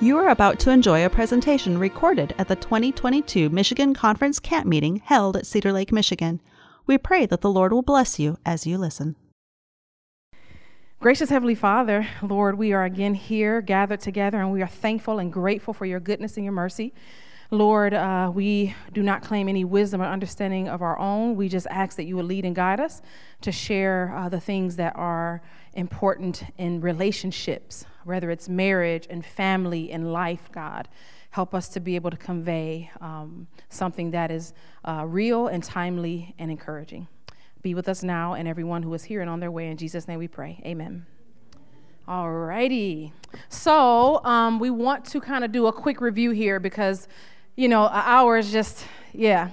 You are about to enjoy a presentation recorded at the 2022 Michigan Conference Camp Meeting held at Cedar Lake, Michigan. We pray that the Lord will bless you as you listen. Gracious Heavenly Father, Lord, we are again here gathered together and we are thankful and grateful for your goodness and your mercy. Lord, uh, we do not claim any wisdom or understanding of our own. We just ask that you will lead and guide us to share uh, the things that are important in relationships, whether it's marriage and family and life, God. Help us to be able to convey um, something that is uh, real and timely and encouraging. Be with us now and everyone who is here and on their way. In Jesus' name we pray. Amen. All righty. So um, we want to kind of do a quick review here because, you know, an hour is just yeah.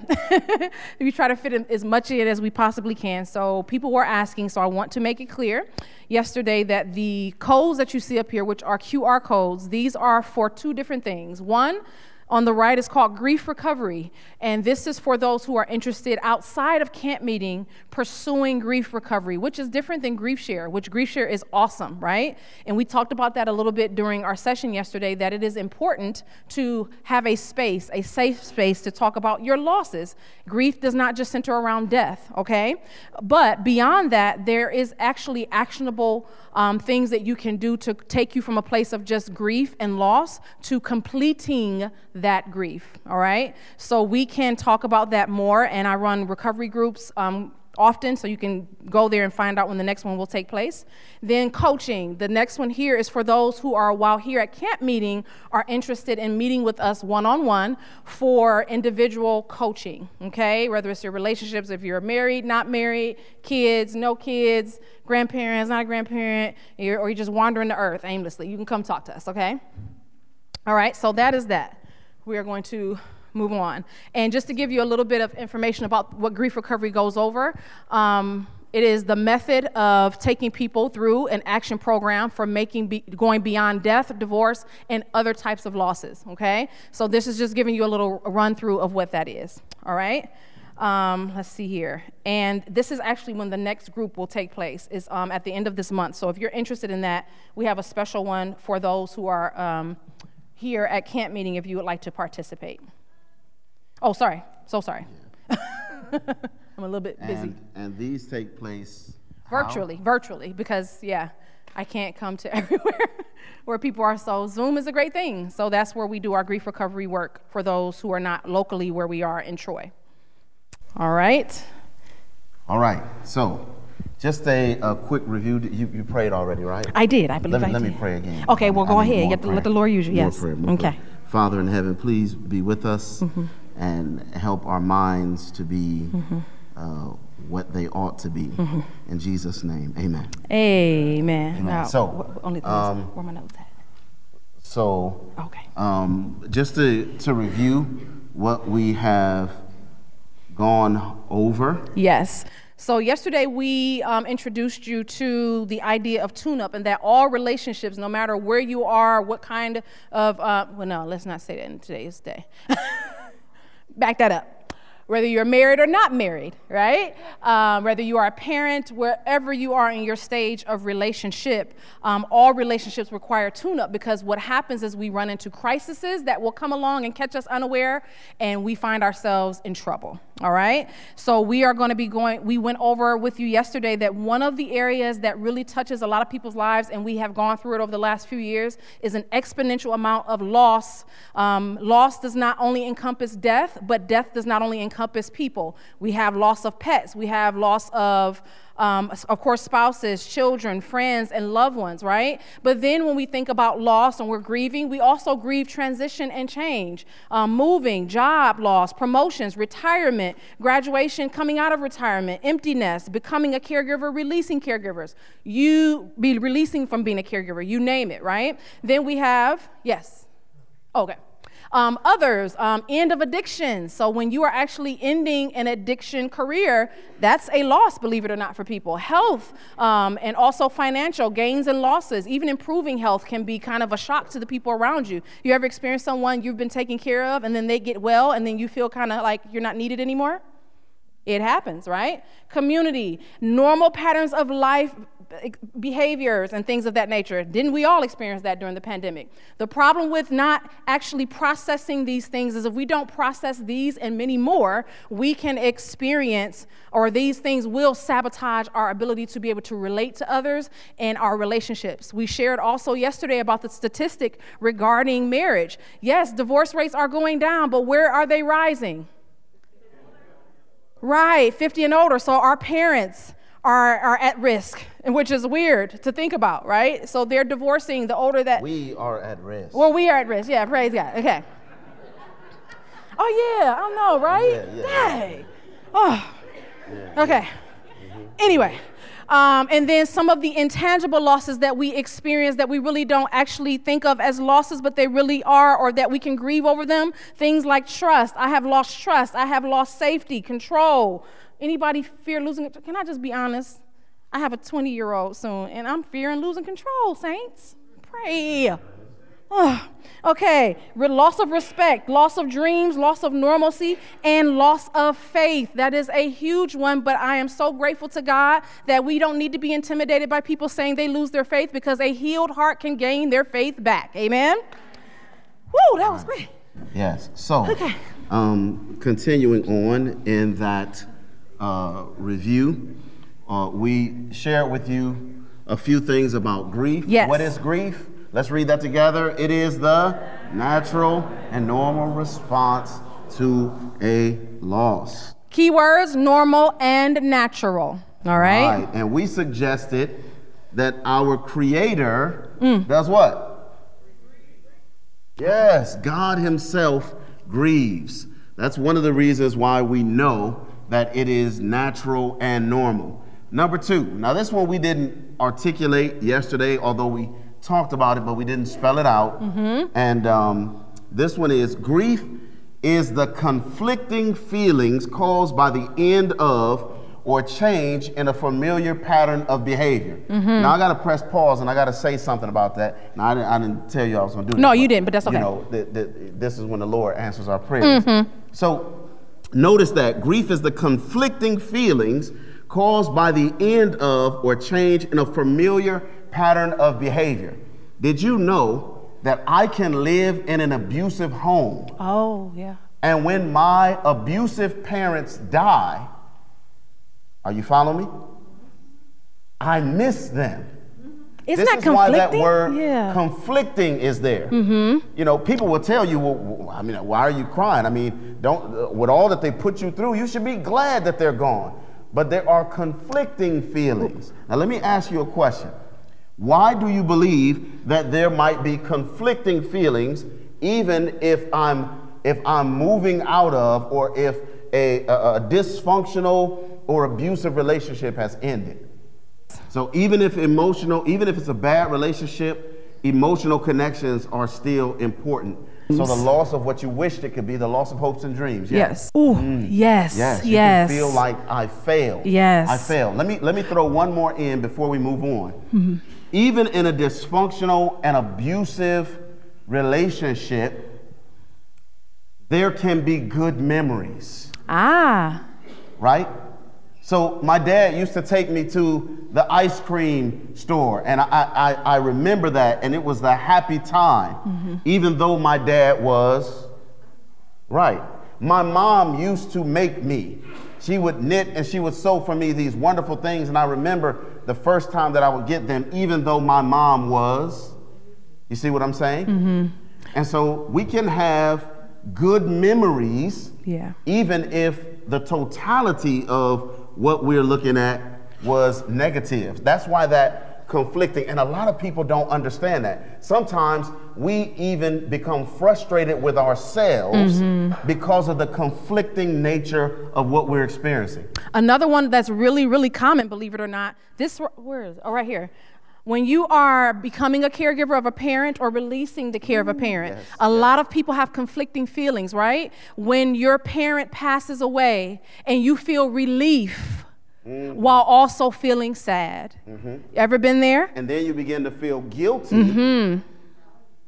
we try to fit in as much in as we possibly can. So people were asking, so I want to make it clear yesterday that the codes that you see up here, which are QR codes, these are for two different things. One, on the right is called Grief Recovery, and this is for those who are interested outside of camp meeting pursuing grief recovery, which is different than Grief Share, which Grief Share is awesome, right? And we talked about that a little bit during our session yesterday that it is important to have a space, a safe space to talk about your losses. Grief does not just center around death, okay? But beyond that, there is actually actionable um, things that you can do to take you from a place of just grief and loss to completing that grief, all right? So we can talk about that more, and I run recovery groups. Um, often, so you can go there and find out when the next one will take place. Then coaching. The next one here is for those who are, while here at camp meeting, are interested in meeting with us one on one for individual coaching, okay? Whether it's your relationships, if you're married, not married, kids, no kids, grandparents, not a grandparent, or you're just wandering the earth aimlessly, you can come talk to us, okay? All right, so that is that. We are going to move on. And just to give you a little bit of information about what grief recovery goes over, um, it is the method of taking people through an action program for making be, going beyond death, divorce, and other types of losses. Okay, so this is just giving you a little run through of what that is. All right. Um, let's see here. And this is actually when the next group will take place, is um, at the end of this month. So if you're interested in that, we have a special one for those who are um, here at camp meeting if you would like to participate. Oh, sorry. So sorry. I'm a little bit busy. And, and these take place virtually, how? virtually, because yeah, I can't come to everywhere where people are. So Zoom is a great thing. So that's where we do our grief recovery work for those who are not locally where we are in Troy. All right. All right. So just a, a quick review. You, you prayed already, right? I did. I believe let I let did. me pray again. Okay. Well, go I ahead. You let the Lord use you. More yes. prayer, okay. Prayer. Father in heaven, please be with us. Mm-hmm and help our minds to be mm-hmm. uh, what they ought to be. Mm-hmm. In Jesus' name, amen. Amen. amen. Now, so, only thing um, where my notes at? So, okay. Um, just to, to review what we have gone over. Yes. So, yesterday we um, introduced you to the idea of tune up and that all relationships, no matter where you are, what kind of, uh, well, no, let's not say that in today's day. back that up whether you're married or not married, right? Um, whether you are a parent, wherever you are in your stage of relationship, um, all relationships require tune up because what happens is we run into crises that will come along and catch us unaware, and we find ourselves in trouble. All right? So, we are going to be going, we went over with you yesterday that one of the areas that really touches a lot of people's lives, and we have gone through it over the last few years, is an exponential amount of loss. Um, loss does not only encompass death, but death does not only encompass people. We have loss of pets, we have loss of um, of course, spouses, children, friends, and loved ones, right? But then when we think about loss and we're grieving, we also grieve transition and change, um, moving, job loss, promotions, retirement, graduation, coming out of retirement, emptiness, becoming a caregiver, releasing caregivers. You be releasing from being a caregiver, you name it, right? Then we have, yes. Okay. Um, others, um, end of addiction. So when you are actually ending an addiction career, that's a loss, believe it or not, for people. Health um, and also financial gains and losses, even improving health can be kind of a shock to the people around you. You ever experienced someone you've been taking care of and then they get well and then you feel kind of like you're not needed anymore? It happens, right? Community, normal patterns of life behaviors and things of that nature. Didn't we all experience that during the pandemic? The problem with not actually processing these things is if we don't process these and many more, we can experience, or these things will sabotage our ability to be able to relate to others and our relationships. We shared also yesterday about the statistic regarding marriage. Yes, divorce rates are going down, but where are they rising? Right, 50 and older. So our parents are, are at risk, which is weird to think about, right? So they're divorcing the older that. We are at risk. Well, we are at risk. Yeah, praise God. Okay. Oh, yeah, I don't know, right? Yeah, yeah, Dang. Oh. Okay. Anyway. Um, and then some of the intangible losses that we experience that we really don't actually think of as losses, but they really are, or that we can grieve over them. Things like trust. I have lost trust. I have lost safety, control, Anybody fear losing it? Can I just be honest? I have a 20 year old soon, and I'm fearing losing control, saints. Pray. Oh, okay, loss of respect, loss of dreams, loss of normalcy, and loss of faith. That is a huge one, but I am so grateful to God that we don't need to be intimidated by people saying they lose their faith because a healed heart can gain their faith back. Amen? Woo, that was great. Yes. So, Okay. um, continuing on in that review, uh, we share with you a few things about grief. Yes. What is grief? Let's read that together. It is the natural and normal response to a loss. Keywords normal and natural. All right? Right. And we suggested that our Creator Mm. does what? Yes, God Himself grieves. That's one of the reasons why we know that it is natural and normal. Number two, now this one we didn't articulate yesterday, although we talked about it, but we didn't spell it out. Mm-hmm. And um, this one is grief is the conflicting feelings caused by the end of or change in a familiar pattern of behavior. Mm-hmm. Now I got to press pause and I got to say something about that. Now I didn't, I didn't tell you I was going to do that. No, you didn't, but that's okay. You know, th- th- this is when the Lord answers our prayers. Mm-hmm. So notice that grief is the conflicting feelings caused by the end of or change in a familiar pattern of behavior. Did you know that I can live in an abusive home? Oh, yeah. And when my abusive parents die, are you following me? I miss them. Isn't this that is conflicting? why that word yeah. conflicting is there. Mm-hmm. You know, people will tell you, well, I mean, why are you crying? I mean, don't uh, with all that they put you through, you should be glad that they're gone. But there are conflicting feelings. Now, let me ask you a question. Why do you believe that there might be conflicting feelings, even if I'm if I'm moving out of or if a, a, a dysfunctional or abusive relationship has ended? So even if emotional, even if it's a bad relationship, emotional connections are still important. So the loss of what you wished it could be, the loss of hopes and dreams. yeah. Yes. Ooh, yes. Yes, you yes. can feel like I failed. Yes. I failed. Let me let me throw one more in before we move on. Mm-hmm. Even in a dysfunctional and abusive relationship, there can be good memories, Ah. right? So my dad used to take me to the ice cream store, and I, I, I remember that, and it was the happy time, mm-hmm. even though my dad was right. My mom used to make me. She would knit and she would sew for me these wonderful things, and I remember the first time that I would get them, even though my mom was. You see what I'm saying? Mm-hmm. And so we can have good memories Yeah. even if the totality of what we're looking at was negative. That's why that conflicting, and a lot of people don't understand that. Sometimes we even become frustrated with ourselves mm-hmm. because of the conflicting nature of what we're experiencing. Another one that's really, really common, believe it or not. This where is? Oh, right here. When you are becoming a caregiver of a parent or releasing the care of a parent, Yes, a lot of people have conflicting feelings, right? When your parent passes away and you feel relief mm. while also feeling sad. Mm-hmm. Ever been there? And then you begin to feel guilty. Mm-hmm.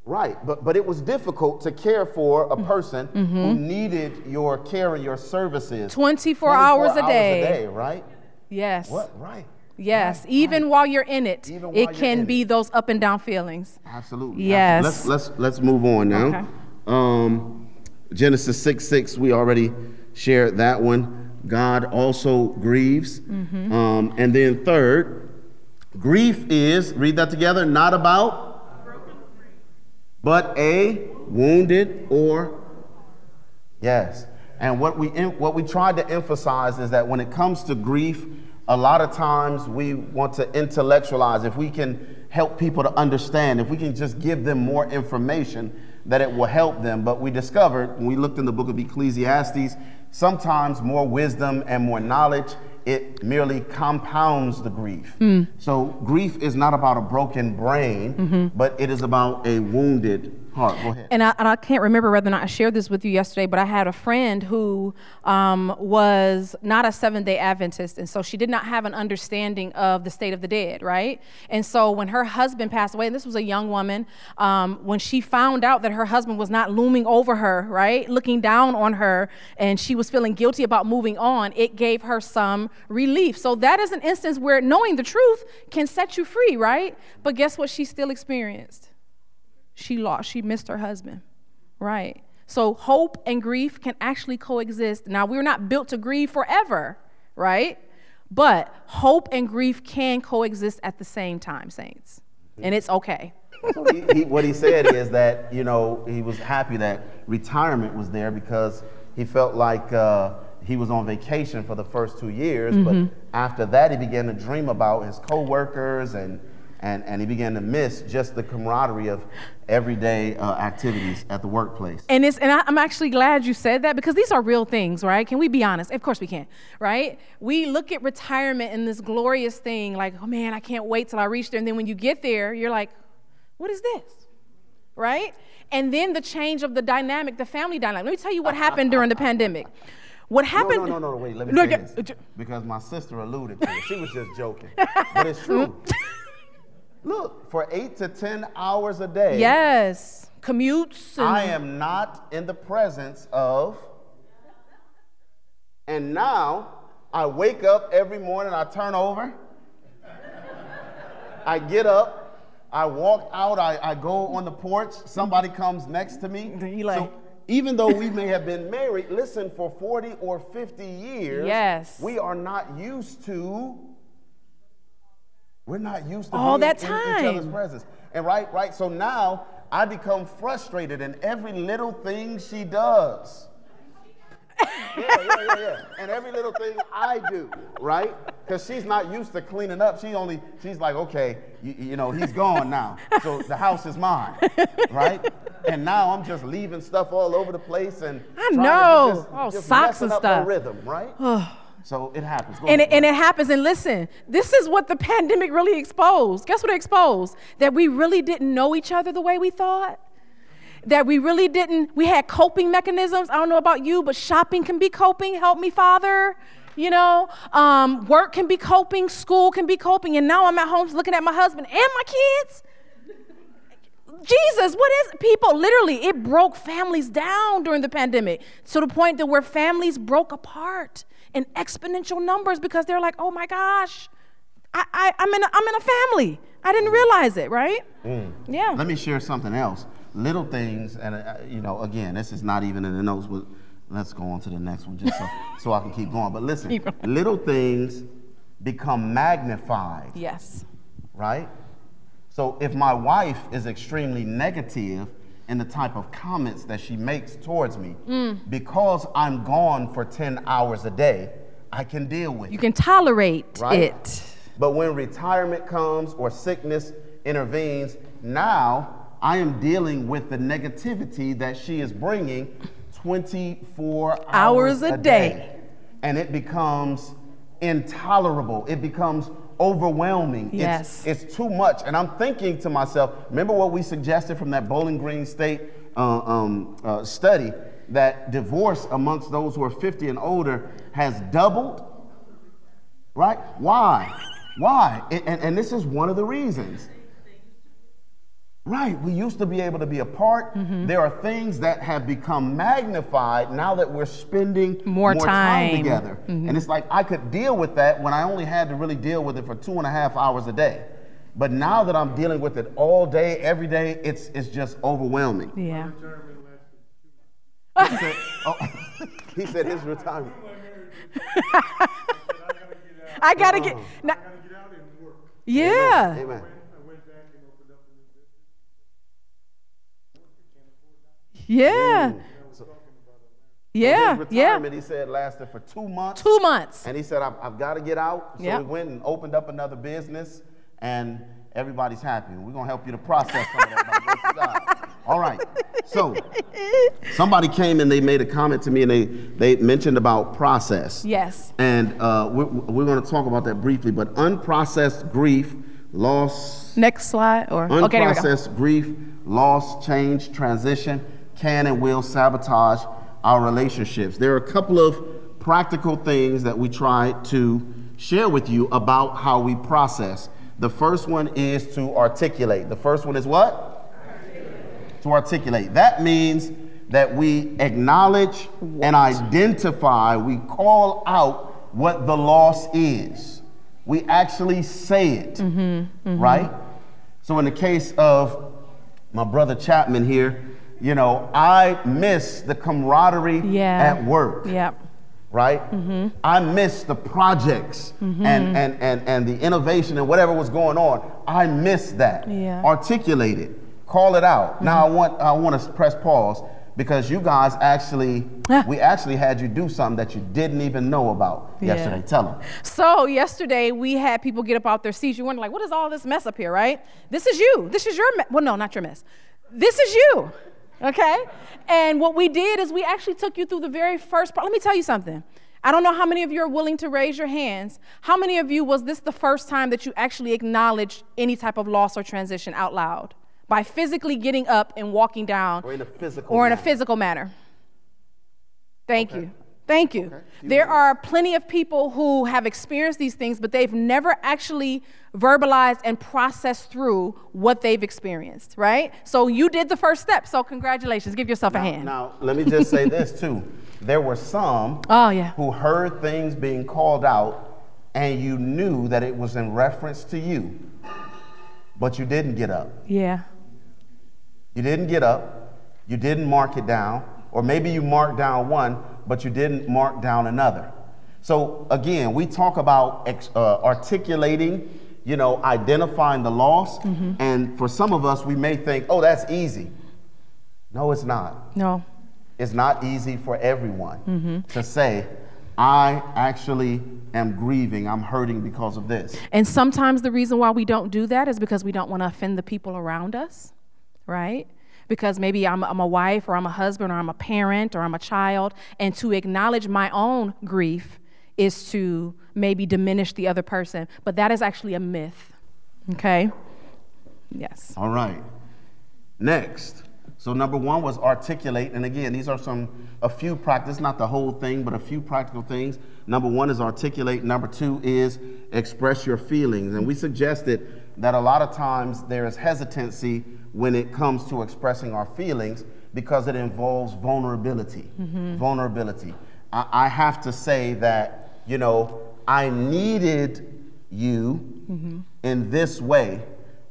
Right, but, but it was difficult to care for a mm-hmm. person who needed your care and your services 24 hours a day. right? Yes. What? Right. Yes, even while you're in it, it can be it. those up and down feelings. Absolutely. Yes. Let's let's let's move on now. Okay. Um, Genesis six six. We already shared that one. God also grieves. Mm-hmm. Um, and then third, grief is read that together. Not about, but a wounded or Yes. And what we what we tried to emphasize is that when it comes to grief, a lot of times we want to intellectualize. If we can help people to understand, if we can just give them more information, that it will help them. But we discovered when we looked in the book of Ecclesiastes, sometimes more wisdom and more knowledge it merely compounds the grief. Hmm. So grief is not about a broken brain, mm-hmm. but it is about a wounded heart. Go ahead. And I, and I can't remember whether or not I shared this with you yesterday, but I had a friend who um, was not a seven day Adventist. And so she did not have an understanding of the state of the dead, right? And so when her husband passed away, and this was a young woman, um, when she found out that her husband was not looming over her, right? Looking down on her, and she was feeling guilty about moving on, it gave her some relief. So that is an instance where knowing the truth can set you free, right? But guess what she still experienced? She lost, she missed her husband, right? So hope and grief can actually coexist. Now, we're not built to grieve forever, right? But hope and grief can coexist at the same time, saints. And it's okay. So he, he, what he said is that you know he was happy that retirement was there because he felt like uh, he was on vacation for the first two years, but after that he began to dream about his coworkers and and and he began to miss just the camaraderie of everyday uh, activities at the workplace. And it's and I, I'm actually glad you said that because these are real things, right? Can we be honest? Of course we can, right? We look at retirement and this glorious thing, like, oh man, I can't wait till I reach there. And then when you get there, you're like, what is this? Right? And then the change of the dynamic, the family dynamic. Let me tell you what happened during the pandemic. What happened? no, no, no, wait, let me Look say this. Because my sister alluded to it. She was just joking. But it's true. Look, for eight to 10 hours a day, Yes, commutes. And, I am not in the presence of. And now I wake up every morning, I turn over, I get up, I walk out, I, I go on the porch, somebody comes next to me. You like- so even though we may have been married, listen, for 40 or 50 years, Yes. we are not used to. We're not used to All being that in each other's time. presence. And right, right. So now I become frustrated in every little thing she does. yeah, yeah, yeah, yeah. And every little thing I do, right? Because she's not used to cleaning up. She only, she's like, okay, you, you know, he's gone now. So the house is mine, right? And now I'm just leaving stuff all over the place and I know. just, Oh, just socks and stuff. rhythm, right? so it happens. Go and, it, and it happens. And listen, this is what the pandemic really exposed. Guess what it exposed? That we really didn't know each other the way we thought. That we really didn't, we had coping mechanisms. I don't know about you, but shopping can be coping. Help me, Father. You know, um, work can be coping, school can be coping. And now I'm at home looking at my husband and my kids. Jesus, what is people? Literally, it broke families down during the pandemic to the point that where families broke apart in exponential numbers because they're like, oh my gosh, I, I, I'm, in a, I'm in a family. I didn't realize it, right? Yeah. Let me share something else. Little things, and uh, you know, again, this is not even in the notes, but let's go on to the next one just so, so I can keep going. But listen, little things become magnified, Yes. right? So if my wife is extremely negative in the type of comments that she makes towards me, Mm. because I'm gone for 10 hours a day, I can deal with You it. can tolerate Right. it. But when retirement comes or sickness intervenes, now I am dealing with the negativity that she is bringing 24 hours, Hours a day. And it becomes intolerable. It becomes overwhelming. Yes. It's, it's too much. And I'm thinking to myself, remember what we suggested from that Bowling Green State uh, um, uh, study that divorce amongst those who are 50 and older has doubled? Right? Why? Why? And, and, and this is one of the reasons. Right. We used to be able to be apart. Mm-hmm. There are things that have become magnified now that we're spending More time. Mm-hmm. together. And it's like I could deal with that when I only had to really deal with it for two and a half hours a day. But now that I'm dealing with it all day, every day, it's it's just overwhelming. Yeah. He said, oh, he said his retirement. I gotta get. Now, yeah. Amen. Yeah. Yeah. His Yeah. retirement, he said, lasted for two months. Two months. And he said, I've, I've got to get out. So Yep. we went and opened up another business, and everybody's happy. We're going to help you to process some of that. by the grace of God. All right. So somebody came and they made a comment to me, and they, they mentioned about process. Yes. And uh, we're, we're going to talk about that briefly, but unprocessed grief, loss, Next slide. Or okay, there we go. Unprocessed grief, loss, change, transition can and will sabotage our relationships. There are a couple of practical things that we try to share with you about how we process. The first one is to articulate. The first one is what? To articulate. That means that we acknowledge and identify, we call out what the loss is. We actually say it, mm-hmm, mm-hmm. right? So, in the case of my brother Chapman here, you know, I miss the camaraderie Yeah. at work, Yep. right? Mhm. I miss the projects and, and, and, and the innovation and whatever was going on. I miss that. Yeah. Articulate it, call it out. Now, I want, I want to press pause because you guys actually, Ah. we actually had you do something that you didn't even know about Yeah. yesterday. Tell them. So yesterday we had people get up out their seats. You wonder like, what is all this mess up here, right? This is you. This is your mess. Well, no, not your mess. This is you. Okay? And what we did is we actually took you through the very first part. Let me tell you something. I don't know how many of you are willing to raise your hands. How many of you was this the first time that you actually acknowledged any type of loss or transition out loud? By physically getting up and walking down Or in a physical or in a physical manner. Thank you. Thank you. You There are plenty of people who have experienced these things, but they've never actually verbalized and processed through what they've experienced, right? So you did the first step. So congratulations. Give yourself a hand. now, let me just say this too. There were some Oh, yeah. who heard things being called out, and you knew that it was in reference to you, but you didn't get up. Yeah. You didn't get up. You didn't mark it down. Or maybe you marked down one, but you didn't mark down another. So again, we talk about uh, articulating, you know, identifying the loss. And for some of us, we may think, oh, that's easy. No, it's not. No. It's not easy for everyone to say, I actually am grieving, I'm hurting because of this. And sometimes the reason why we don't do that is because we don't want to offend the people around us, right? Because maybe I'm, I'm a wife or I'm a husband or I'm a parent or I'm a child, and to acknowledge my own grief is to maybe diminish the other person. But that is actually a myth, okay? Yes. All right. Next. So number one was articulate, and again, these are some a few practice, not the whole thing, but a few practical things. Number one is articulate. Number two is express your feelings, and we suggested that a lot of times there is hesitancy when it comes to expressing our feelings because it involves vulnerability. Vulnerability. I, I have to say that you know I needed you in this way,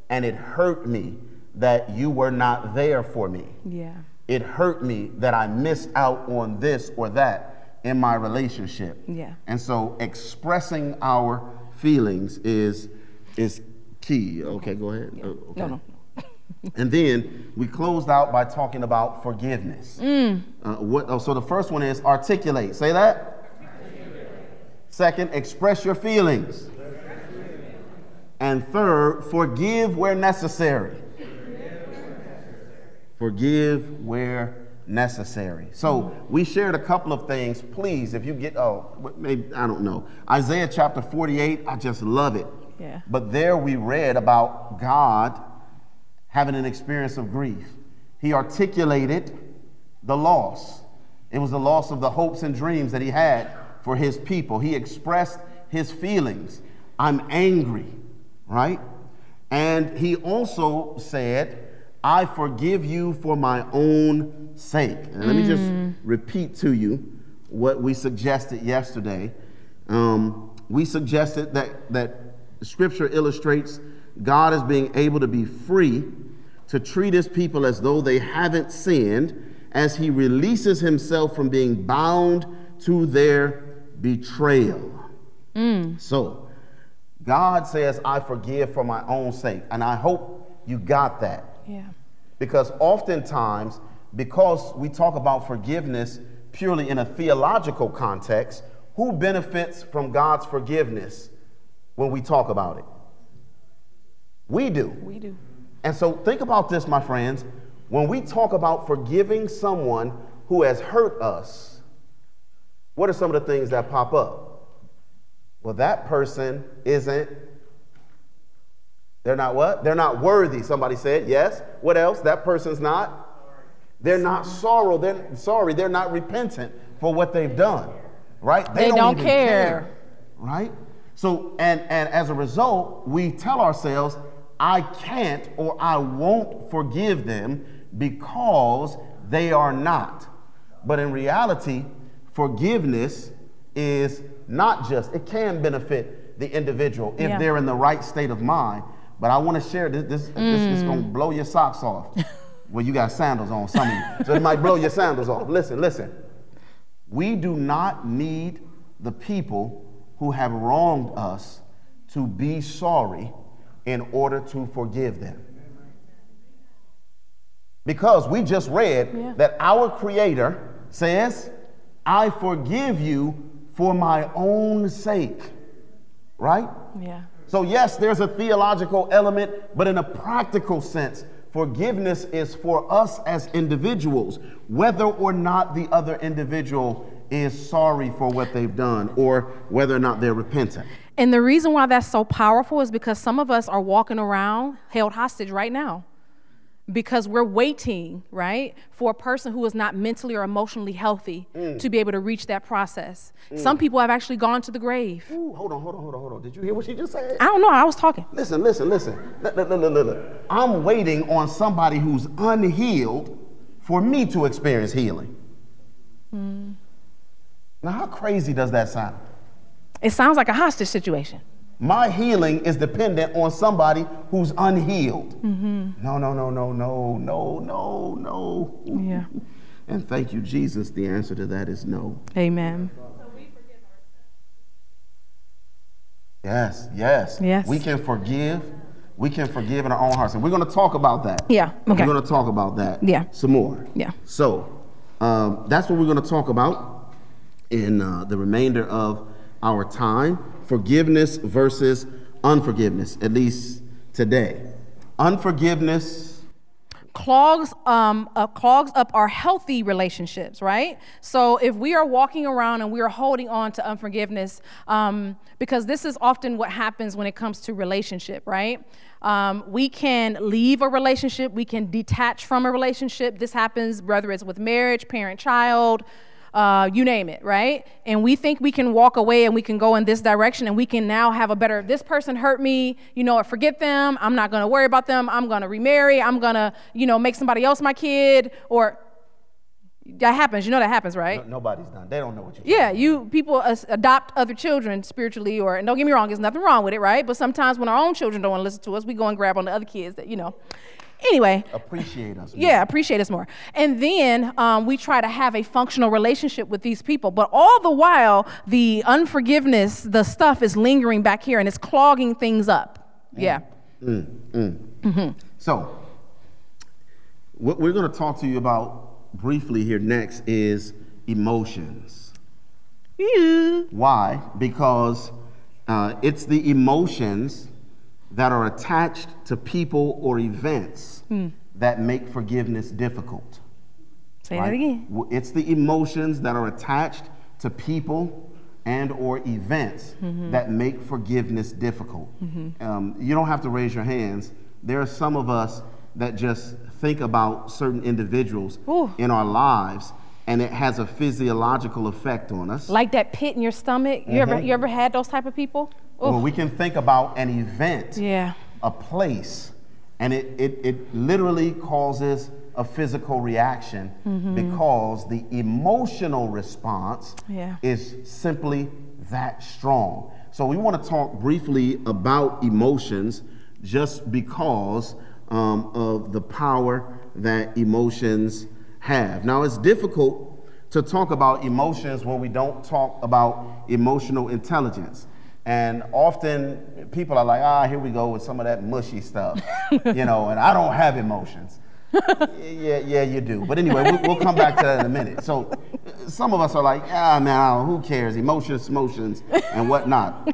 and it hurt me that you were not there for me. Yeah. It hurt me that I missed out on this or that in my relationship. Yeah. And so expressing our feelings is is key. Okay, go ahead. Uh, okay. No, no. And then we closed out by talking about forgiveness. Mm. Uh, what, oh, so the first one is articulate. Say that. Second, express your feelings. And third, forgive where necessary. Forgive where necessary. So we shared a couple of things. Please, if you get, oh, maybe, I don't know. Isaiah chapter 48, I just love it. Yeah. But there we read about God having an experience of grief. He articulated the loss. It was the loss of the hopes and dreams that he had for his people. He expressed his feelings. I'm angry, right? And he also said, I forgive you for my own sake. And let me just repeat to you what we suggested yesterday. Um, we suggested that, that Scripture illustrates God is being able to be free to treat his people as though they haven't sinned as he releases himself from being bound to their betrayal. Mm. So, God says, I forgive for my own sake. And I hope you got that. Yeah. Because oftentimes, because we talk about forgiveness purely in a theological context, who benefits from God's forgiveness when we talk about it? We do. We do. And so think about this, my friends. When we talk about forgiving someone who has hurt us, what are some of the things that pop up? Well, that person isn't, they're not what? They're not worthy, somebody said. Yes. What else? That person's not? They're not sorrow. They're sorry. They're not repentant for what they've done. Right? They don't even care. Right? So, and, and as a result, we tell ourselves, I can't or I won't forgive them because they are not. But in reality, forgiveness is not just, it can benefit the individual if Yeah. they're in the right state of mind. But I want to share this, this, this is going to mm. blow your socks off. well, you got sandals on, some of you. So it might blow your sandals off. Listen, listen. We do not need the people who have wronged us to be sorry in order to forgive them. Because we just read Yeah. that our Creator says, I forgive you for my own sake. Right? Yeah. So, yes, there's a theological element, but in a practical sense, forgiveness is for us as individuals, whether or not the other individual is sorry for what they've done or whether or not they're repentant. And the reason why that's so powerful is because some of us are walking around held hostage right now because we're waiting, right, for a person who is not mentally or emotionally healthy mm. to be able to reach that process. Mm. Some people have actually gone to the grave. Ooh, hold on, hold on, hold on, hold on. Did you hear what she just said? I don't know, I was talking. Listen, listen, listen. Look, look, look, look, look. I'm waiting on somebody who's unhealed for me to experience healing. Mm. Now, how crazy does that sound? It sounds like a hostage situation. My healing is dependent on somebody who's unhealed. No, no, no, no, no, no, no, no. Yeah. And thank you, Jesus. The answer to that is no. Amen. Yes, yes. Yes. We can forgive. We can forgive in our own hearts. And we're going to talk about that. Yeah, okay. We're going to talk about that Yeah. some more. Yeah. So um, that's what we're going to talk about in uh, the remainder of our time forgiveness versus unforgiveness, at least today. Unforgiveness. clogs um, uh, clogs up our healthy relationships, right? So if we are walking around and we are holding on to unforgiveness, um, because this is often what happens when it comes to relationship, right? Um, we can leave a relationship, we can detach from a relationship. This happens whether it's with marriage, parent, child. Uh, you name it, right? And we think we can walk away and we can go in this direction and we can now have a better, this person hurt me, you know, forget them. I'm not going to worry about them. I'm going to remarry. I'm going to, you know, make somebody else my kid. Or that happens. You know that happens, right? No- nobody's done. They don't know what you're Yeah, you people adopt other children spiritually, or and don't get me wrong, there's nothing wrong with it, right? But sometimes when our own children don't want to listen to us, we go and grab on the other kids that you know. Anyway, Appreciate us. yeah, appreciate us more. And then um, we try to have a functional relationship with these people. But all the while, the unforgiveness, the stuff is lingering back here and it's clogging things up. Yeah. So, what we're going to talk to you about briefly here next is emotions. Why? Because uh, it's the emotions that are attached to people or events that make forgiveness difficult. Say right? that again. It's the emotions that are attached to people and or events Mm-hmm. that make forgiveness difficult. Um, you don't have to raise your hands. There are some of us that just think about certain individuals Ooh. in our lives, and it has a physiological effect on us. Like that pit in your stomach. You ever you ever had those type of people? Well, we can think about an event, Yeah. a place, And it, it, it literally causes a physical reaction Mm-hmm. because the emotional response Yeah. is simply that strong. So we want to talk briefly about emotions just because um, of the power that emotions have. Now, it's difficult to talk about emotions when we don't talk about emotional intelligence. And often people are like, ah, here we go with some of that mushy stuff, you know, and I don't have emotions. yeah, yeah, you do. But anyway, we'll, we'll come back to that in a minute. So, some of us are like, ah, man, who cares? Emotions, emotions, and whatnot.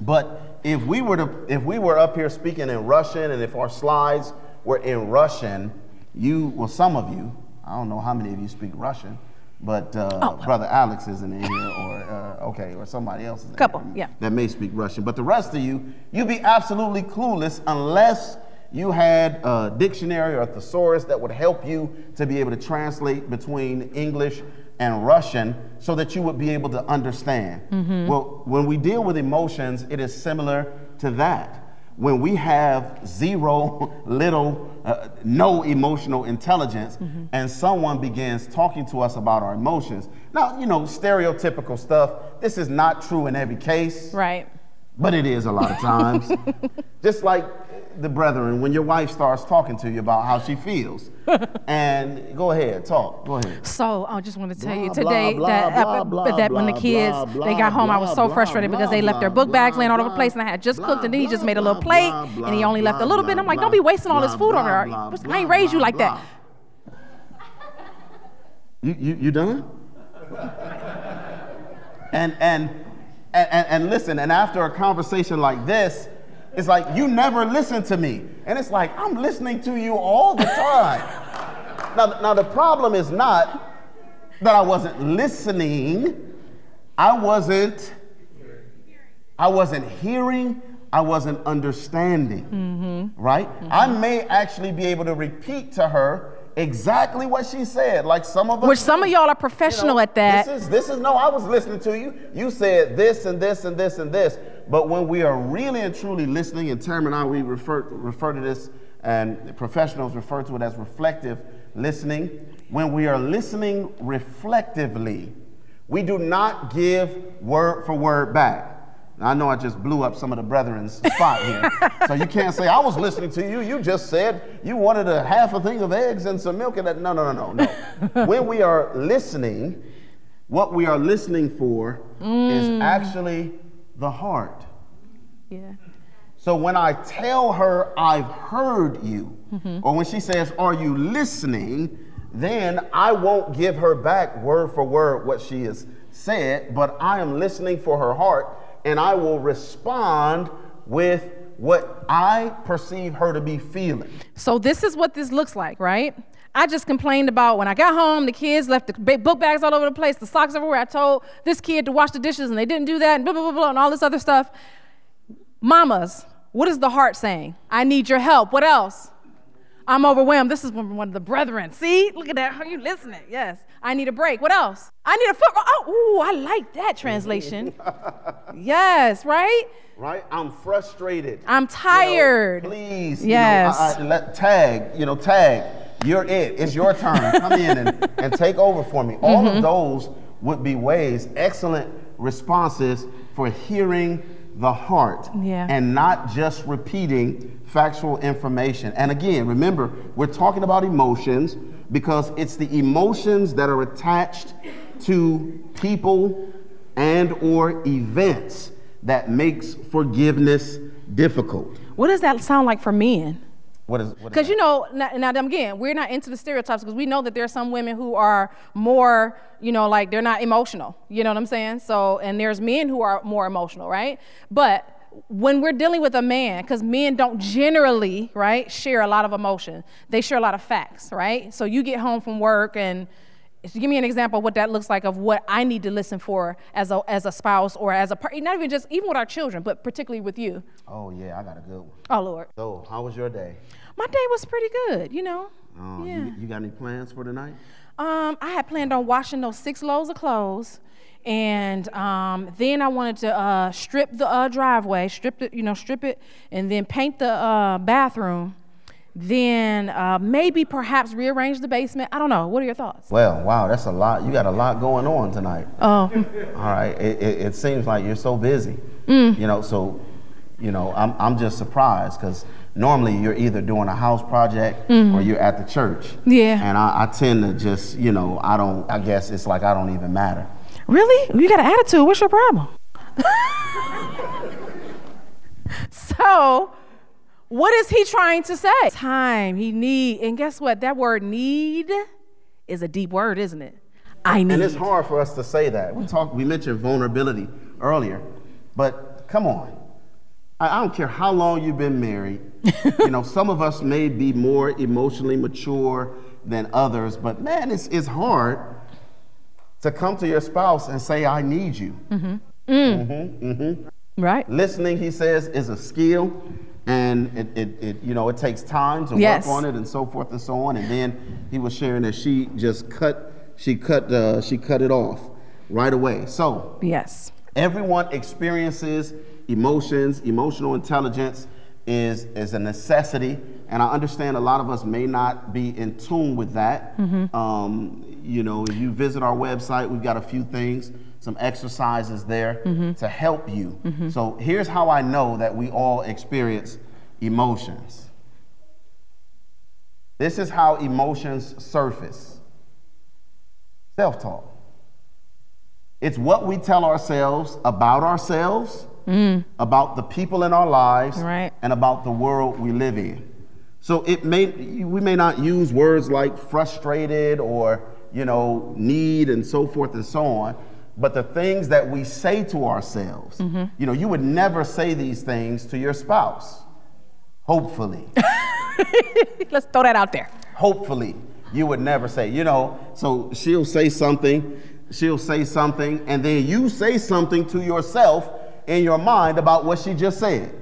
but if we were to, if we were up here speaking in Russian, and if our slides were in Russian, you, well, some of you, I don't know how many of you speak Russian, but uh, brother Alex isn't in here, or uh, okay, or somebody else is in Couple, here yeah. that may speak Russian. But the rest of you, you'd be absolutely clueless unless you had a dictionary or a thesaurus that would help you to be able to translate between English and Russian so that you would be able to understand. Well, when we deal with emotions, it is similar to that. When we have zero, little, uh, no emotional intelligence, and someone begins talking to us about our emotions. Now, you know, stereotypical stuff. This is not true in every case. Right. But it is a lot of times. Just like the brethren, when your wife starts talking to you about how she feels. and go ahead, talk. Go ahead. So I just want to tell you today blah, that blah, blah, that when the kids blah, they got home, I was so blah, frustrated because they left their blah, book bags laying all over the place, and I had just blah, cooked, and then he just made a little plate, blah, and he only left a blah, little bit. I'm like, don't be wasting all this food blah, there. blah, I ain't blah, raised you blah, like that. You, you, you done? and, and, and, and listen, and after a conversation like this, it's like, you never listen to me. And it's like, I'm listening to you all the time. now, now, the problem is not that I wasn't listening, I wasn't, I wasn't hearing, I wasn't understanding. Mm-hmm. Right? Mm-hmm. I may actually be able to repeat to her exactly what she said, like some of us. Which some of y'all are professional at that. This is this is no, I was listening to you. You said this and this and this and this. But when we are really and truly listening, and I we refer refer to this, and professionals refer to it as reflective listening. When we are listening reflectively, we do not give word for word back. I know I just blew up some of the brethren's spot here. so you can't say, I was listening to you. You just said you wanted a half a thing of eggs and some milk and that. No, no, no, no, no. when we are listening, what we are listening for is mm. actually the heart. Yeah. So when I tell her I've heard you, mm-hmm. or when she says, Are you listening? then I won't give her back word for word what she has said, but I am listening for her heart and I will respond with what I perceive her to be feeling. So this is what this looks like, right? I just complained about when I got home, the kids left the book bags all over the place, the socks everywhere. I told this kid to wash the dishes and they didn't do that, and blah, blah, blah, blah, and all this other stuff. Mamas, what is the heart saying? I need your help. What else? I'm overwhelmed. This is one one of the brethren. See, look at that. Are you listening? Yes. I need a break. What else? I need a foot. Oh, ooh, I like that translation. yes, right? Right? I'm frustrated. I'm You know, tired. please. you know, Yes. I- I- let, tag, you know, tag. You're it. It's your turn. Come in and, and take over for me. All Mm-hmm. of those would be ways, excellent responses for hearing the heart Yeah. and not just repeating factual information. And again, remember, we're talking about emotions because it's the emotions that are attached to people and or events that makes forgiveness difficult. What does that sound like for men? What is Because you know, now, now again, we're not into the stereotypes because we know that there are some women who are more, you know, like they're not emotional. You know what I'm saying? So, and there's men who are more emotional, right? But when we're dealing with a man, because men don't generally, right, share a lot of emotion. They share a lot of facts, right? So you get home from work and so give me an example of what that looks like of what I need to listen for as a as a spouse or as a partner, not even just even with our children, but particularly with you. Oh yeah, I got a good one. Oh Lord, So, how was your day? my day was pretty good, you know. Oh, yeah. you, you got any plans for tonight? Um, I had planned on washing those six loads of clothes, and um, then I wanted to uh, strip the uh, driveway, strip it, you know, strip it, and then paint the uh, bathroom, then uh, maybe perhaps rearrange the basement. I don't know. What are your thoughts? Well, wow, that's a lot. You got a lot going on tonight. Oh, All right. It, it, it seems like you're so busy. You know, so, you know, I'm, I'm just surprised because normally you're either doing a house project or you're at the church. Yeah. And I, I tend to just, you know, I don't, I guess it's like I don't even matter. really? You got an attitude. What's your problem? so, what is he trying to say? Time. He need. And guess what? That word need is a deep word, isn't it? I need. And it's hard for us to say that. We talked, we mentioned vulnerability earlier, but come on. I, I don't care how long you've been married. you know, some of us may be more emotionally mature than others, but man, it's, it's hard to come to your spouse and say, I need you. Mm-hmm. Mm. hmm mm hmm Right? Listening, he says, is a skill, and it, it, it you know it takes time to Yes. work on it, and so forth and so on. And then he was sharing that she just cut, she cut, uh, she cut it off right away. So Yes. everyone experiences emotions. Emotional intelligence is is a necessity, and I understand a lot of us may not be in tune with that. Um, you know, if you visit our website, we've got a few things, some exercises there mm-hmm. to help you. Mm-hmm. So here's how I know that we all experience emotions. This is how emotions surface. Self-talk. It's what we tell ourselves about ourselves, mm. about the people in our lives, Right. and about the world we live in. So it may we may not use words like frustrated or you know need and so forth and so on, but the things that we say to ourselves, mm-hmm. you know, you would never say these things to your spouse. Hopefully. Let's throw that out there. hopefully you would never say you know so she'll say something she'll say something and then you say something to yourself in your mind about what she just said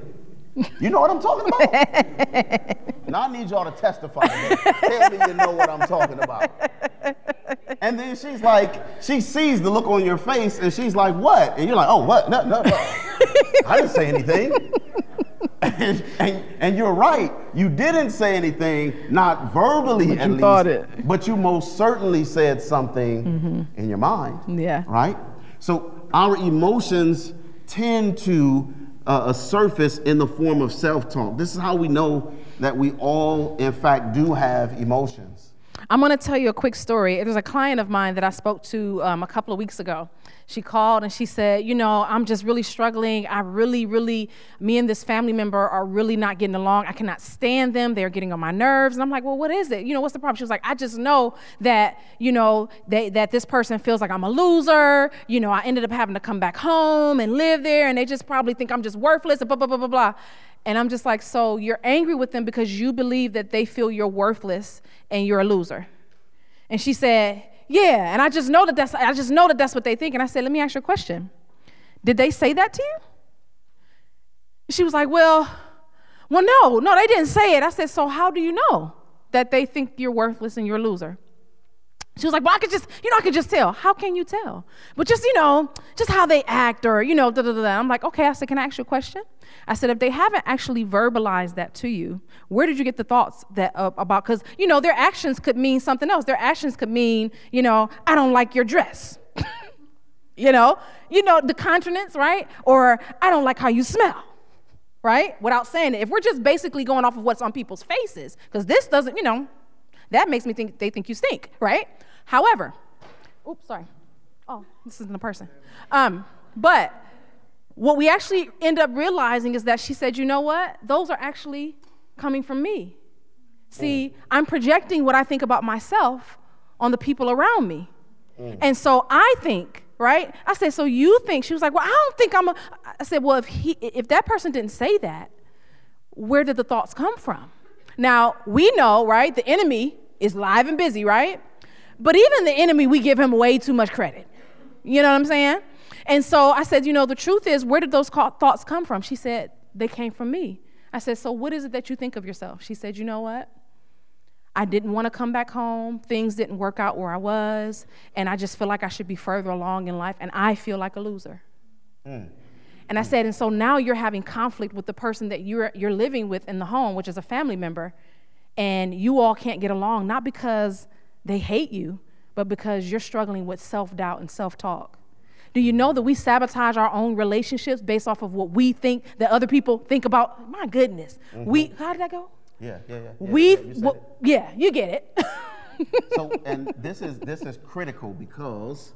you know what i'm talking about now i need y'all to testify tell me you know what i'm talking about and then she's like she sees the look on your face and she's like what and you're like oh what no no, no. i didn't say anything and, and, and you're right. You didn't say anything, not verbally at you least, thought it. but you most certainly said something in your mind. Yeah. Right? So our emotions tend to uh, uh, surface in the form of self talk. This is how we know that we all, in fact, do have emotions. I'm going to tell you a quick story. There's a client of mine that I spoke to um, a couple of weeks ago. She called and she said, You know, I'm just really struggling. I really, really, me and this family member are really not getting along. I cannot stand them. They're getting on my nerves. And I'm like, Well, what is it? You know, what's the problem? She was like, I just know that, you know, they, that this person feels like I'm a loser. You know, I ended up having to come back home and live there, and they just probably think I'm just worthless and blah, blah, blah, blah, blah. And I'm just like, So you're angry with them because you believe that they feel you're worthless and you're a loser. And she said, "Yeah." And I just know that that's I just know that that's what they think. And I said, "Let me ask you a question. Did they say that to you?" She was like, "Well, well, no, no, they didn't say it." I said, "So how do you know that they think you're worthless and you're a loser?" She was like, "Well, I could just, you know, I could just tell. How can you tell? But just, you know, just how they act, or you know, da da da." I'm like, "Okay." I said, "Can I ask you a question?" I said, "If they haven't actually verbalized that to you, where did you get the thoughts that uh, about? Because you know, their actions could mean something else. Their actions could mean, you know, I don't like your dress." you know, you know the continents, right? Or I don't like how you smell right? Without saying it. If we're just basically going off of what's on people's faces, because this doesn't, you know, that makes me think they think you stink, right? However, oops, sorry. Oh, this isn't a person. Um, but what we actually end up realizing is that she said, you know what? Those are actually coming from me. See, I'm projecting what I think about myself on the people around me. And so I think, right? I said, so you think? She was like, well, I don't think I'm a. I said, well, if he, if that person didn't say that, where did the thoughts come from? Now we know, right? The enemy is live and busy, right? But even the enemy, we give him way too much credit. You know what I'm saying? And so I said, you know, the truth is, where did those thoughts come from? She said, they came from me. I said, so what is it that you think of yourself? She said, you know what? I didn't want to come back home. Things didn't work out where I was. And I just feel like I should be further along in life. And I feel like a loser. Hmm. And I said, and so now you're having conflict with the person that you're, you're living with in the home, which is a family member. And you all can't get along, not because they hate you, but because you're struggling with self doubt and self talk. Do you know that we sabotage our own relationships based off of what we think that other people think about? My goodness. Mm-hmm. We, how did that go? Yeah, yeah, yeah. yeah we, yeah, well, yeah, you get it. so, and this is this is critical because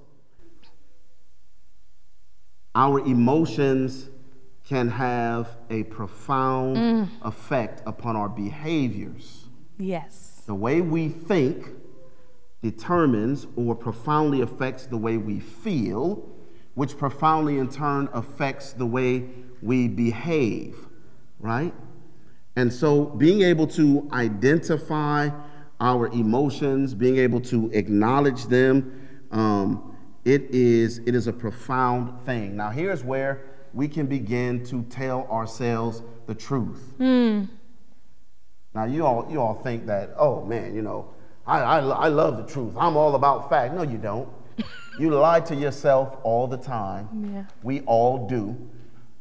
our emotions can have a profound mm. effect upon our behaviors. Yes. The way we think determines or profoundly affects the way we feel, which profoundly in turn affects the way we behave, right? And so being able to identify our emotions, being able to acknowledge them, um, it is it is a profound thing. Now here's where we can begin to tell ourselves the truth. Mm. Now you all you all think that oh man you know I, I, I love the truth I'm all about fact. No you don't. you lie to yourself all the time. Yeah. We all do.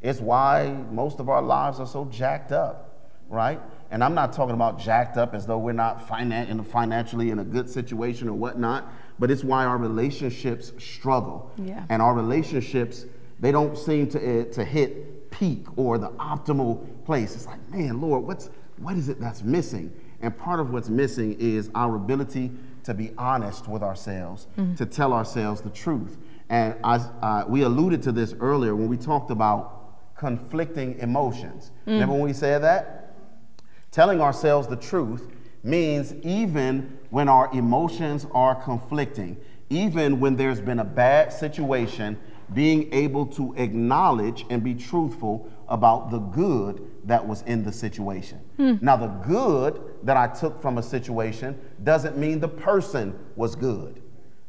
It's why most of our lives are so jacked up, right? And I'm not talking about jacked up as though we're not finan- in financially in a good situation or whatnot, but it's why our relationships struggle. Yeah. And our relationships, they don't seem to, uh, to hit peak or the optimal place. It's like, man, Lord, what's, what is it that's missing? And part of what's missing is our ability to be honest with ourselves, mm-hmm. to tell ourselves the truth. And I, uh, we alluded to this earlier when we talked about conflicting emotions. Mm. Remember when we said that? Telling ourselves the truth means even when our emotions are conflicting, even when there's been a bad situation, being able to acknowledge and be truthful about the good that was in the situation. Hmm. Now, the good that I took from a situation doesn't mean the person was good,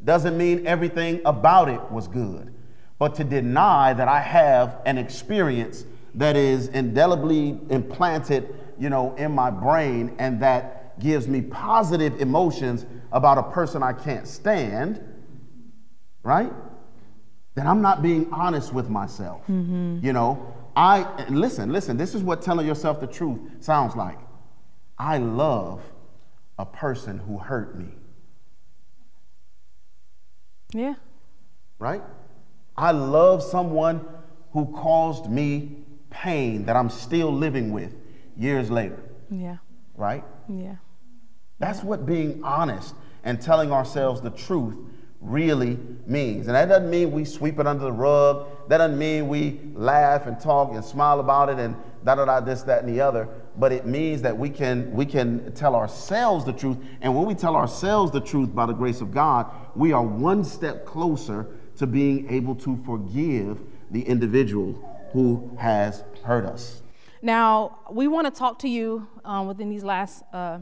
doesn't mean everything about it was good. But to deny that I have an experience that is indelibly implanted you know, in my brain and that gives me positive emotions about a person I can't stand, right? Then I'm not being honest with myself. Mm-hmm. You know, I listen, listen, this is what telling yourself the truth sounds like. I love a person who hurt me. Yeah. Right? I love someone who caused me pain that I'm still living with years later. Yeah. Right? Yeah. That's yeah. what being honest and telling ourselves the truth really means. And that doesn't mean we sweep it under the rug. That doesn't mean we laugh and talk and smile about it and da da da this, that, and the other. But it means that we can we can tell ourselves the truth. And when we tell ourselves the truth by the grace of God, we are one step closer to being able to forgive the individual who has hurt us. Now, we want to talk to you um, within these last uh,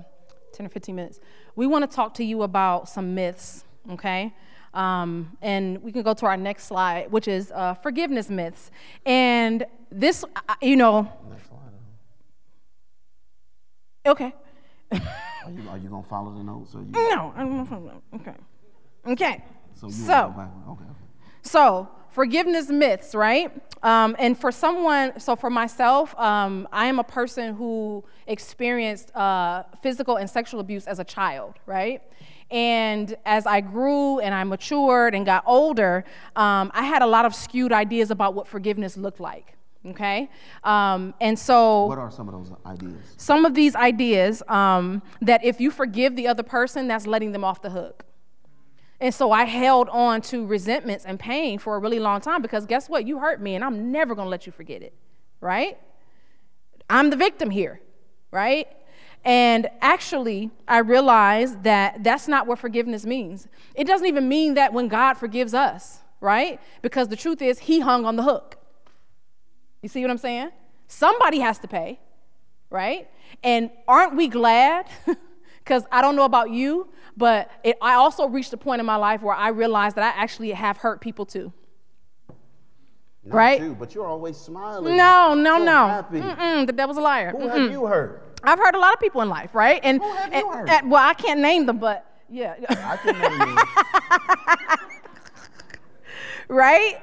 10 or 15 minutes. We want to talk to you about some myths, okay? Um, and we can go to our next slide, which is uh, forgiveness myths. And this, uh, you know. Okay. are you, are you going to follow the notes? Or you... No, I'm going to follow. Okay. Okay. So, so okay, okay. So, forgiveness myths, right? Um, and for someone, so for myself, um, I am a person who experienced uh, physical and sexual abuse as a child, right? And as I grew and I matured and got older, um, I had a lot of skewed ideas about what forgiveness looked like. Okay? Um, and so. What are some of those ideas? Some of these ideas um, that if you forgive the other person, that's letting them off the hook. And so I held on to resentments and pain for a really long time because guess what? You hurt me and I'm never going to let you forget it, right? I'm the victim here, right? And actually, I realized that that's not what forgiveness means. It doesn't even mean that when God forgives us, right? Because the truth is, He hung on the hook. You see what I'm saying? Somebody has to pay, right? And aren't we glad? Because I don't know about you, but it, I also reached a point in my life where I realized that I actually have hurt people too. Not right? You, but you're always smiling. No, no, so no. The devil's a liar. Who Mm-mm. have you hurt? I've heard a lot of people in life, right? And, Who have you hurt? And, well, I can't name them, but yeah. I can name them. right?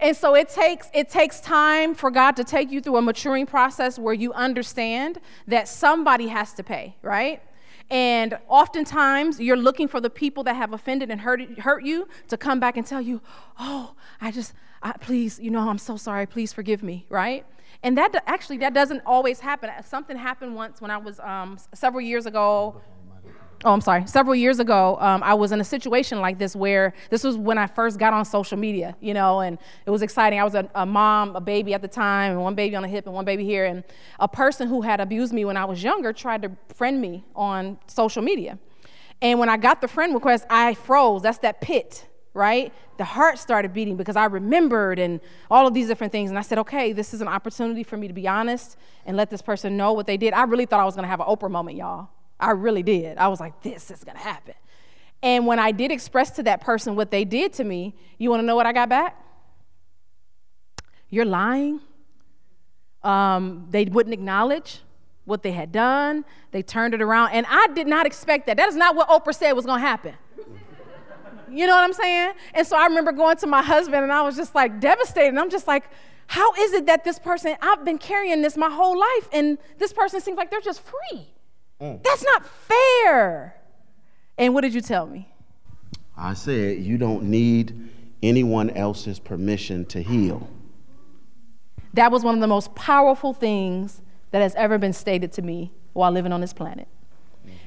And so it takes it takes time for God to take you through a maturing process where you understand that somebody has to pay, right? And oftentimes you're looking for the people that have offended and hurt, hurt you to come back and tell you, "Oh, I just I, please, you know, I'm so sorry. Please forgive me," right? And that actually that doesn't always happen. Something happened once when I was um, several years ago oh, I'm sorry, several years ago, um, I was in a situation like this where this was when I first got on social media, you know, and it was exciting. I was a, a, mom, a baby at the time, and one baby on the hip and one baby here. And a person who had abused me when I was younger tried to friend me on social media. And when I got the friend request, I froze. That's that pit, right? The heart started beating because I remembered and all of these different things. And I said, okay, this is an opportunity for me to be honest and let this person know what they did. I really thought I was going to have an Oprah moment, y'all. I really did. I was like, this is gonna happen. And when I did express to that person what they did to me, you wanna know what I got back? You're lying. Um, they wouldn't acknowledge what they had done. They turned it around. And I did not expect that. That is not what Oprah said was gonna happen. You know what I'm saying? And so I remember going to my husband and I was just like devastated. I'm just like, how is it that this person, I've been carrying this my whole life, and this person seems like they're just free? Mm. That's not fair. And what did you tell me? I said, You don't need anyone else's permission to heal. That was one of the most powerful things that has ever been stated to me while living on this planet.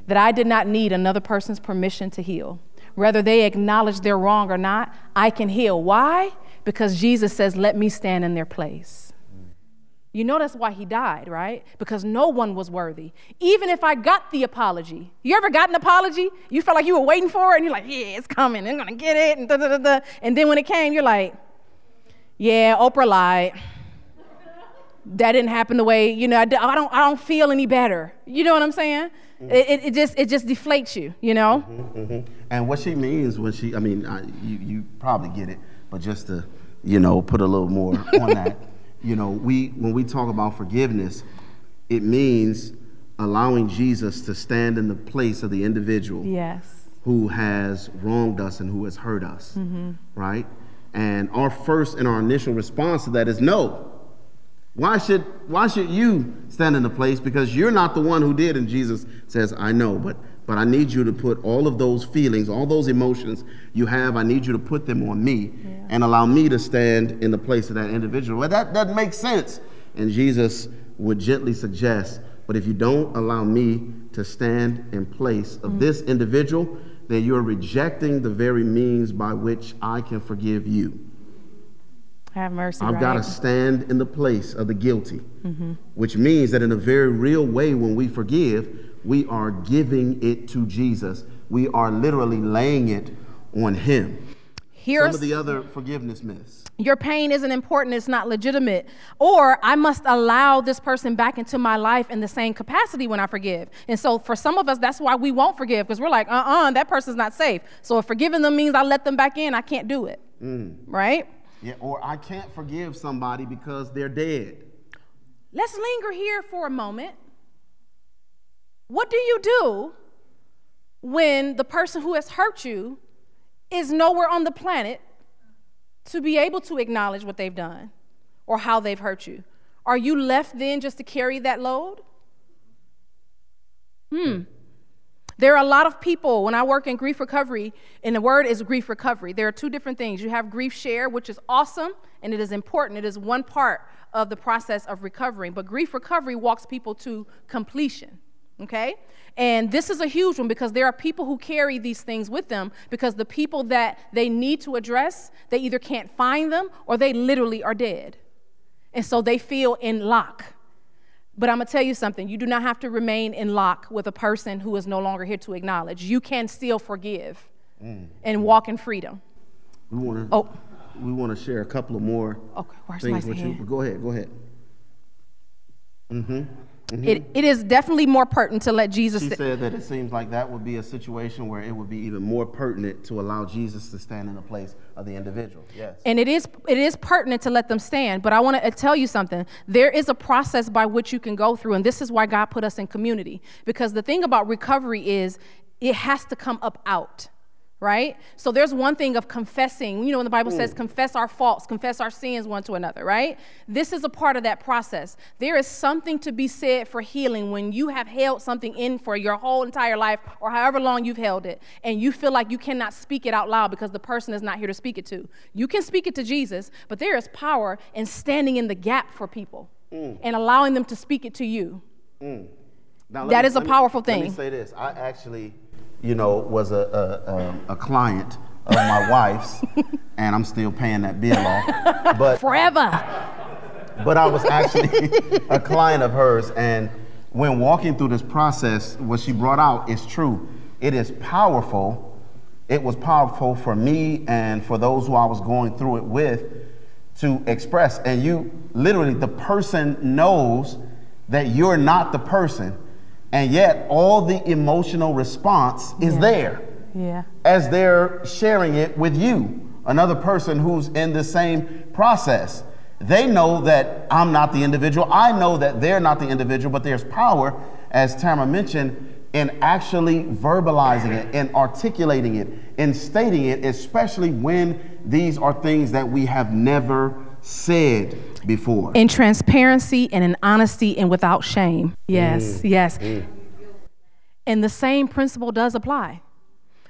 That I did not need another person's permission to heal. Whether they acknowledge they're wrong or not, I can heal. Why? Because Jesus says, Let me stand in their place. You know that's why he died, right? Because no one was worthy. Even if I got the apology. You ever got an apology? You felt like you were waiting for it and you're like, yeah, it's coming. I'm to get it. And, da, da, da, da. and then when it came, you're like, yeah, Oprah lied. That didn't happen the way, you know, I, don't, I don't feel any better. You know what I'm saying? Mm-hmm. It, it, just, it just deflates you, you know? Mm-hmm, mm-hmm. And what she means when she, I mean, I, you, you probably get it, but just to, you know, put a little more on that you know, we when we talk about forgiveness, it means allowing Jesus to stand in the place of the individual yes. who has wronged us and who has hurt us, mm-hmm. right? And our first and our initial response to that is no. Why should why should you stand in the place because you're not the one who did and Jesus says I know but but I need you to put all of those feelings, all those emotions you have, I need you to put them on me yeah. and allow me to stand in the place of that individual. Well, that doesn't make sense. And Jesus would gently suggest, but if you don't allow me to stand in place of mm-hmm. this individual, then you're rejecting the very means by which I can forgive you. Have mercy. I've right? got to stand in the place of the guilty, mm-hmm. which means that in a very real way, when we forgive, we are giving it to Jesus. We are literally laying it on Him. Here's some of the other forgiveness myths. Your pain isn't important, it's not legitimate. Or I must allow this person back into my life in the same capacity when I forgive. And so for some of us, that's why we won't forgive, because we're like, uh uh-uh, uh, that person's not safe. So if forgiving them means I let them back in, I can't do it. Mm. Right? Yeah, or I can't forgive somebody because they're dead. Let's linger here for a moment. What do you do when the person who has hurt you is nowhere on the planet to be able to acknowledge what they've done or how they've hurt you? Are you left then just to carry that load? Hmm. There are a lot of people, when I work in grief recovery, and the word is grief recovery, there are two different things. You have grief share, which is awesome and it is important. It is one part of the process of recovering. But grief recovery walks people to completion okay? And this is a huge one because there are people who carry these things with them because the people that they need to address, they either can't find them or they literally are dead. And so they feel in lock. But I'm gonna tell you something you do not have to remain in lock with a person who is no longer here to acknowledge. You can still forgive mm. and walk in freedom. We wanna, oh. we wanna share a couple of more okay, things with hand? you. Go ahead, go ahead. Mm hmm. Mm-hmm. It, it is definitely more pertinent to let Jesus. She said that it seems like that would be a situation where it would be even more pertinent to allow Jesus to stand in the place of the individual. Yes. And it is it is pertinent to let them stand. But I want to uh, tell you something. There is a process by which you can go through, and this is why God put us in community. Because the thing about recovery is it has to come up out right? So there's one thing of confessing. You know, when the Bible says, mm. confess our faults, confess our sins one to another, right? This is a part of that process. There is something to be said for healing when you have held something in for your whole entire life or however long you've held it, and you feel like you cannot speak it out loud because the person is not here to speak it to. You can speak it to Jesus, but there is power in standing in the gap for people mm. and allowing them to speak it to you. Mm. Now, That me- is a powerful me- powerful Let me thing. say this. I actually, you know, was a, a, um, a client of my wife's, and I'm still paying that bill off. But Forever. but I was actually a client of hers. And when walking through this process, what she brought out is true. It is powerful. It was powerful for me and for those who I was going through it with to express. And you literally, the person knows that you're not the person. And yet, all the emotional response is Yeah. there Yeah. as they're sharing it with you, another person who's in the same process. They know that I'm not the individual. I know that they're not the individual, but there's power, as Tamara mentioned, in actually verbalizing it, in articulating it, in stating it, especially when these are things that we have never said before. in transparency and in honesty and without shame. Yes, mm. yes. Mm. And the same principle does apply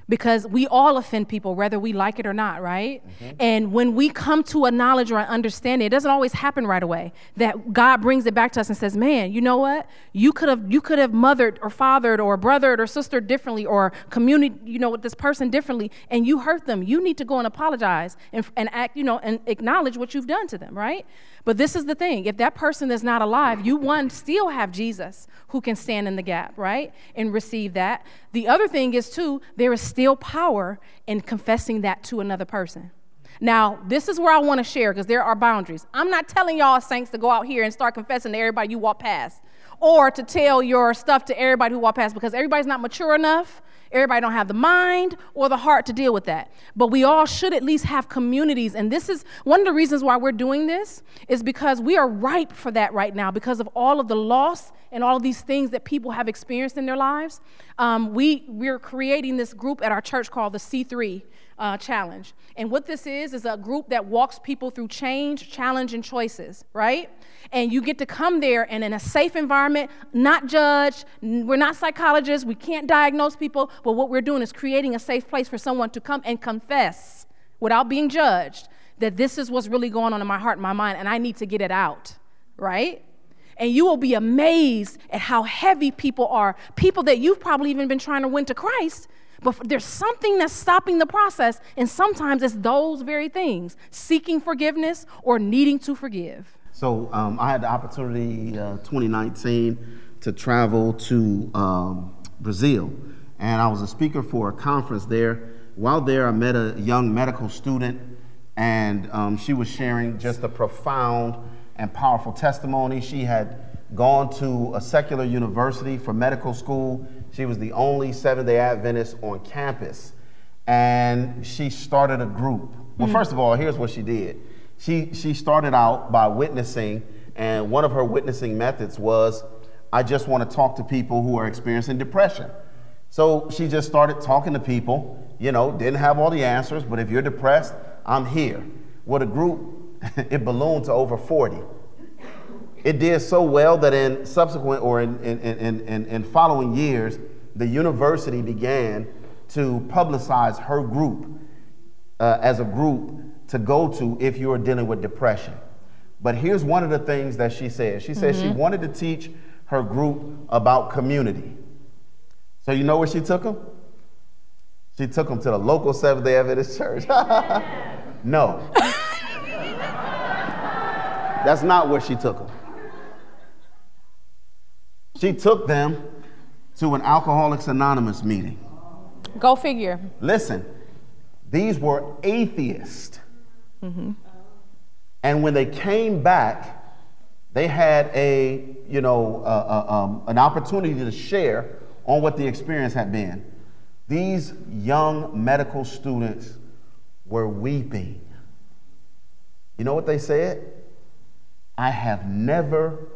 because we all offend people, whether we like it or not, right? Mm-hmm. And when we come to a knowledge or an understanding, it doesn't always happen right away. That God brings it back to us and says, "Man, you know what? You could have you could have mothered or fathered or brothered or sistered differently or community, you know, with this person differently, and you hurt them. You need to go and apologize and, and act, you know, and acknowledge what you've done to them, right? But this is the thing: if that person is not alive, you one still have Jesus who can stand in the gap, right, and receive that. The other thing is too, there is still power in confessing that to another person. Now, this is where I want to share because there are boundaries. I'm not telling y'all saints to go out here and start confessing to everybody you walk past or to tell your stuff to everybody who walk past because everybody's not mature enough. Everybody don't have the mind or the heart to deal with that. But we all should at least have communities. And this is one of the reasons why we're doing this is because we are ripe for that right now because of all of the loss and all of these things that people have experienced in their lives. Um, we, we're creating this group at our church called the C3 uh, Challenge. And what this is, is a group that walks people through change, challenge, and choices, right? And you get to come there and in a safe environment, not judge. We're not psychologists. We can't diagnose people. But what we're doing is creating a safe place for someone to come and confess without being judged that this is what's really going on in my heart and my mind, and I need to get it out, right? And you will be amazed at how heavy people are. People that you've probably even been trying to win to Christ, but there's something that's stopping the process. And sometimes it's those very things seeking forgiveness or needing to forgive. So um, I had the opportunity, uh, 2019, to travel to um, Brazil, and I was a speaker for a conference there. While there, I met a young medical student, and um, she was sharing just a profound and powerful testimony. She had gone to a secular university for medical school. She was the only Seventh Day Adventist on campus, and she started a group. Well, mm. first of all, here's what she did. She she started out by witnessing, and one of her witnessing methods was, I just want to talk to people who are experiencing depression. So she just started talking to people. You know, didn't have all the answers, but if you're depressed, I'm here. Well, the group it ballooned to over 40. It did so well that in subsequent or in, in, in, in, in following years, the university began to publicize her group uh, as a group to go to if you are dealing with depression. But here's one of the things that she said. She said she wanted to teach her group about community. So you know where she took them? She took them to the local Seventh Day Adventist church. no. That's not where she took them. She took them to an Alcoholics Anonymous meeting. Go figure. Listen, these were atheists. And when they came back, they had a, you know, uh, uh, um, an opportunity to share on what the experience had been. These young medical students were weeping. You know what they said? I have never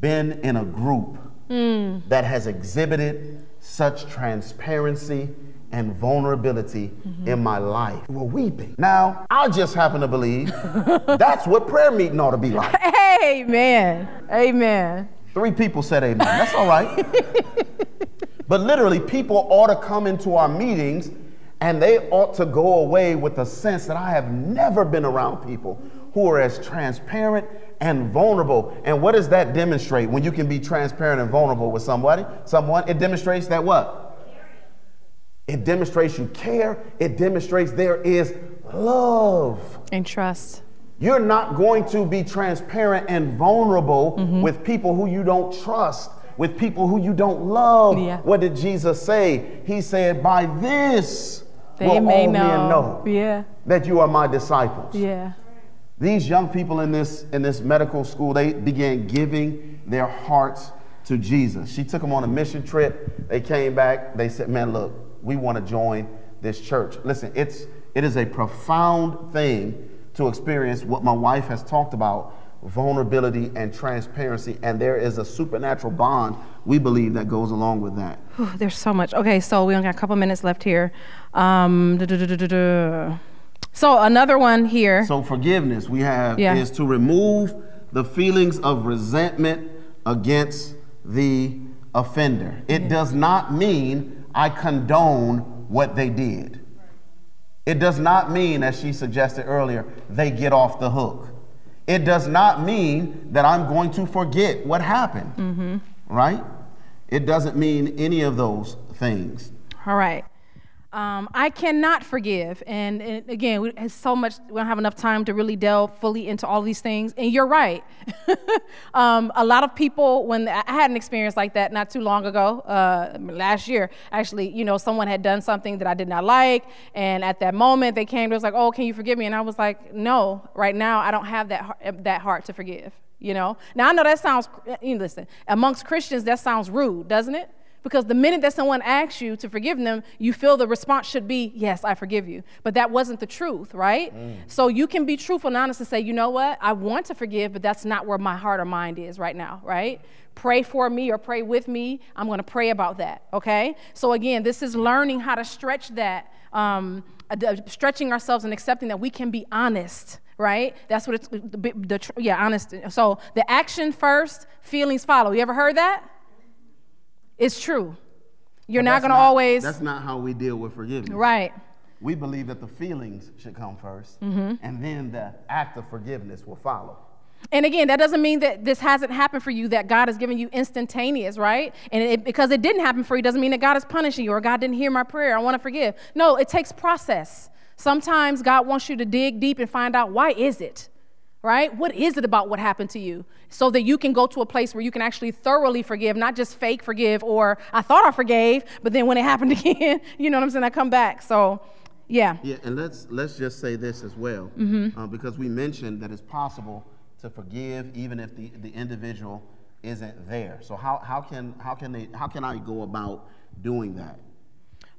been in a group hmm. that has exhibited such transparency and vulnerability mm-hmm. in my life. We're weeping. Now, I just happen to believe that's what prayer meeting ought to be like. Amen. Amen. Three people said amen. That's all right. but literally, people ought to come into our meetings and they ought to go away with a sense that I have never been around people who are as transparent and vulnerable. And what does that demonstrate when you can be transparent and vulnerable with somebody? Someone, it demonstrates that what? It demonstrates you care. It demonstrates there is love. And trust. You're not going to be transparent and vulnerable mm-hmm. with people who you don't trust, with people who you don't love. Yeah. What did Jesus say? He said, By this they will may all know. men know yeah. that you are my disciples. Yeah. These young people in this, in this medical school, they began giving their hearts to Jesus. She took them on a mission trip. They came back. They said, Man, look, we want to join this church. Listen, it's, it is a profound thing to experience what my wife has talked about vulnerability and transparency. And there is a supernatural bond we believe that goes along with that. Whew, there's so much. Okay, so we only got a couple minutes left here. Um, so another one here. So forgiveness we have yeah. is to remove the feelings of resentment against the offender. It yeah. does not mean I condone what they did. It does not mean, as she suggested earlier, they get off the hook. It does not mean that I'm going to forget what happened, mm-hmm. right? It doesn't mean any of those things. All right. Um, I cannot forgive. And, and again, we so much, we don't have enough time to really delve fully into all these things. And you're right. um, a lot of people, when I had an experience like that not too long ago, uh, last year, actually, you know, someone had done something that I did not like. And at that moment, they came to us like, oh, can you forgive me? And I was like, no, right now, I don't have that, that heart to forgive. You know, now I know that sounds, you know, listen, amongst Christians, that sounds rude, doesn't it? Because the minute that someone asks you to forgive them, you feel the response should be, Yes, I forgive you. But that wasn't the truth, right? Mm. So you can be truthful and honest and say, You know what? I want to forgive, but that's not where my heart or mind is right now, right? Pray for me or pray with me. I'm going to pray about that, okay? So again, this is learning how to stretch that, um, uh, stretching ourselves and accepting that we can be honest right? That's what it's the, the, yeah, honest. So the action first, feelings follow. You ever heard that? It's true. You're not going to always. That's not how we deal with forgiveness. Right. We believe that the feelings should come 1st mm-hmm. and then the act of forgiveness will follow. And again, that doesn't mean that this hasn't happened for you, that God has given you instantaneous, right? And it, because it didn't happen for you doesn't mean that God is punishing you or God didn't hear my prayer. I want to forgive. No, it takes process. Sometimes God wants you to dig deep and find out why is it? Right? What is it about what happened to you? So that you can go to a place where you can actually thoroughly forgive, not just fake forgive or I thought I forgave, but then when it happened again, you know what I'm saying? I come back. So, yeah. Yeah, and let's let's just say this as well, mm-hmm. uh, because we mentioned that it's possible to forgive even if the, the individual isn't there. So how, how can how can they how can I go about doing that?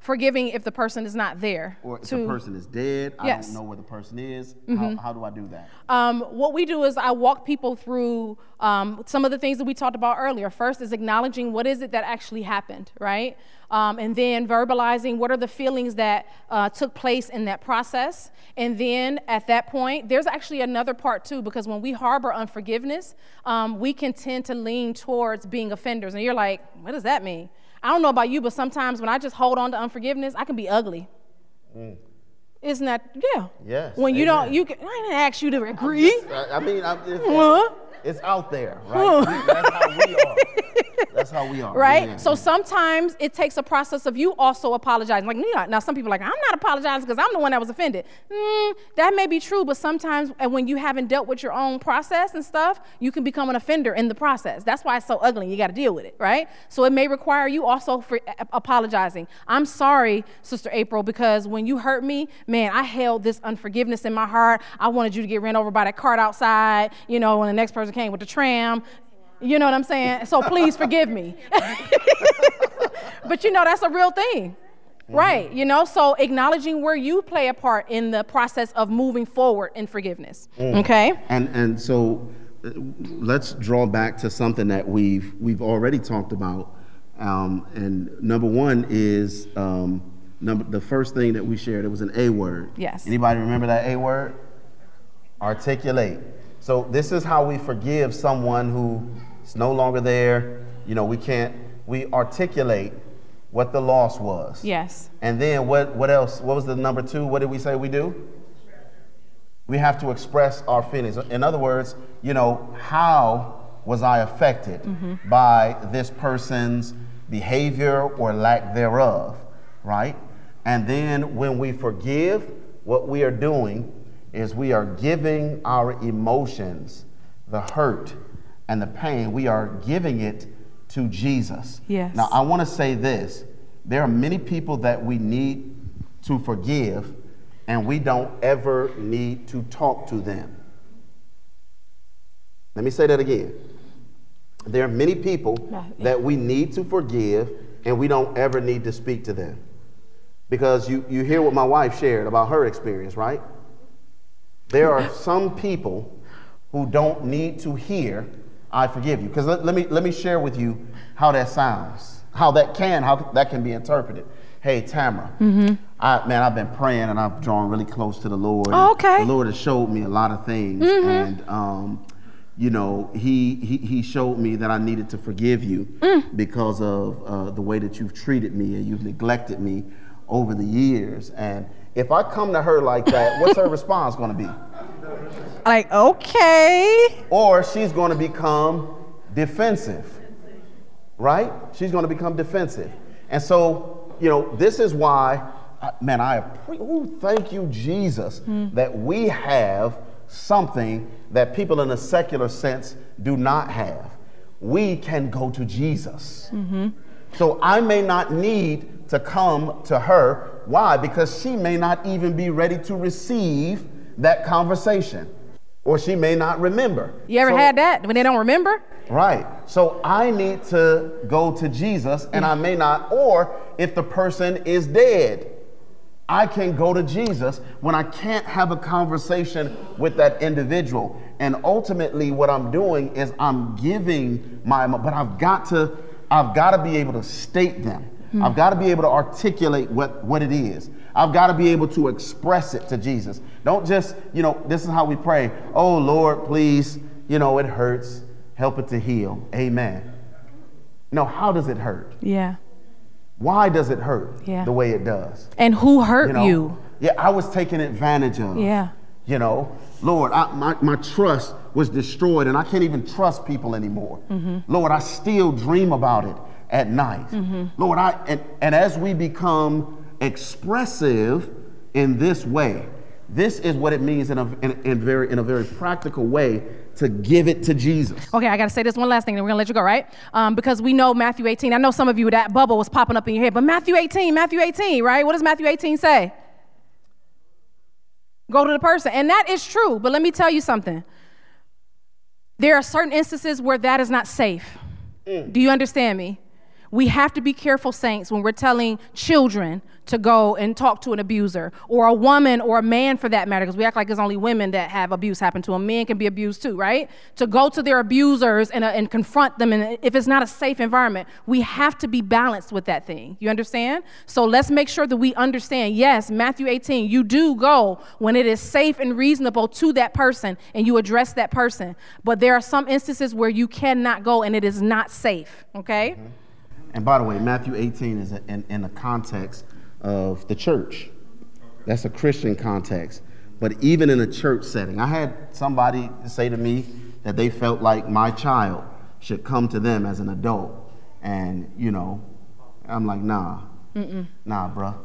Forgiving if the person is not there. Or if to, the person is dead, I don't know where the person is. Mm-hmm. How, how, do I do that? Um, what we do is I walk people through um, some of the things that we talked about earlier. First is acknowledging what is it that actually happened, right? Um, and then verbalizing what are the feelings that uh, took place in that process. And then at that point, there's actually another part too, because when we harbor unforgiveness, um, we can tend to lean towards being offenders. And you're like, what does that mean? I don't know about you, but sometimes when I just hold on to unforgiveness, I can be ugly. Mm. Isn't that yeah? Yes. When you don't, you can. I didn't ask you to agree. Just, I, I, mean, I'm, it's, it's out there, right? That's how we are. That's how we are. Right? Yeah, so sometimes it takes a process of you also apologizing. Like, now some people are like, I'm not apologizing because I'm the one that was offended. Mm, that may be true, but sometimes when you haven't dealt with your own process and stuff, you can become an offender in the process. That's why it's so ugly. You got to deal with it, right? So it may require you also for apologizing. I'm sorry, Sister April, because when you hurt me, man, I held this unforgiveness in my heart. I wanted you to get ran over by that cart outside, you know, when the next person came with the tram. You know what I'm saying? So please forgive me. but you know, that's a real thing. Mm-hmm. Right, you know, so acknowledging where you play a part in the process of moving forward in forgiveness. Mm. Okay? And and so uh, let's draw back to something that we've we've already talked about. Um, and number one is um, number the first thing that we shared, it was an A word. Yes. Anybody remember that A word? Articulate. So this is how we forgive someone who is no longer there. You know, we can't we articulate what the loss was. Yes. And then what what else? What was the number 2? What did we say we do? We have to express our feelings. In other words, you know, how was I affected mm-hmm. by this person's behavior or lack thereof, right? And then when we forgive, what we are doing is we are giving our emotions, the hurt and the pain, we are giving it to Jesus. Yes. Now, I want to say this there are many people that we need to forgive, and we don't ever need to talk to them. Let me say that again. There are many people that we need to forgive, and we don't ever need to speak to them. Because you, you hear what my wife shared about her experience, right? There are some people who don't need to hear, I forgive you. Because let, let me, let me share with you how that sounds, how that can, how that can be interpreted. Hey, Tamara, I, man, I've been praying and I've drawn really close to the Lord. Mm-hmm. Oh, okay. The Lord has showed me a lot of things. And, um, you know, he, he, he showed me that I needed to forgive you because of uh, the way that you've treated me and you've neglected me over the years. And if I come to her like that, what's her response going to be? Like, okay. Or she's going to become defensive, right? She's going to become defensive. And so, you know, this is why, man, I ooh, thank you, Jesus, hmm. that we have something that people in a secular sense do not have. We can go to Jesus. Mm-hmm. So I may not need to come to her. Why? Because she may not even be ready to receive that conversation. Or she may not remember. You ever So- had that when they don't remember? Right. So I need to go to Jesus and I may not, or if the person is dead, I can go to Jesus when I can't have a conversation with that individual. And ultimately what I'm doing is I'm giving my but I've got to I've got to be able to state them. I've got to be able to articulate what, what it is. I've got to be able to express it to Jesus. Don't just, you know, this is how we pray. Oh Lord, please, you know, it hurts. Help it to heal. Amen. No, how does it hurt? Yeah. Why does it hurt Yeah. the way it does? And who hurt You know? you? Yeah, I was taken advantage of. Yeah. You know, Lord, I, my, my trust was destroyed and I can't even trust people anymore. Mm-hmm. Lord, I still dream about it at night. Mm-hmm. Lord, I, and, and as we become expressive in this way, this is what it means in a, in, in very, in a very practical way to give it to Jesus. Okay, I got to say this one last thing, then we're going to let you go, right? Um, because we know Matthew 18. I know some of you, that bubble was popping up in your head, but Matthew 18, Matthew 18, right? What does Matthew 18 say? Go to the person. And that is true, but let me tell you something. There are certain instances where that is not safe. Do you understand me? We have to be careful, saints, when we're telling children to go and talk to an abuser, or a woman or a man for that matter, because we act like it's only women that have abuse happen to them. Men can be abused too, right? To go to their abusers and, uh, and confront them, and if it's not a safe environment, we have to be balanced with that thing. You understand? So let's make sure that we understand yes, Matthew 18, you do go when it is safe and reasonable to that person and you address that person. But there are some instances where you cannot go and it is not safe, okay? And by the way, Matthew 18 is in, in the context of the church. That's a Christian context. But even in a church setting, I had somebody say to me that they felt like my child should come to them as an adult. And, you know, I'm like, nah, nah, bruh,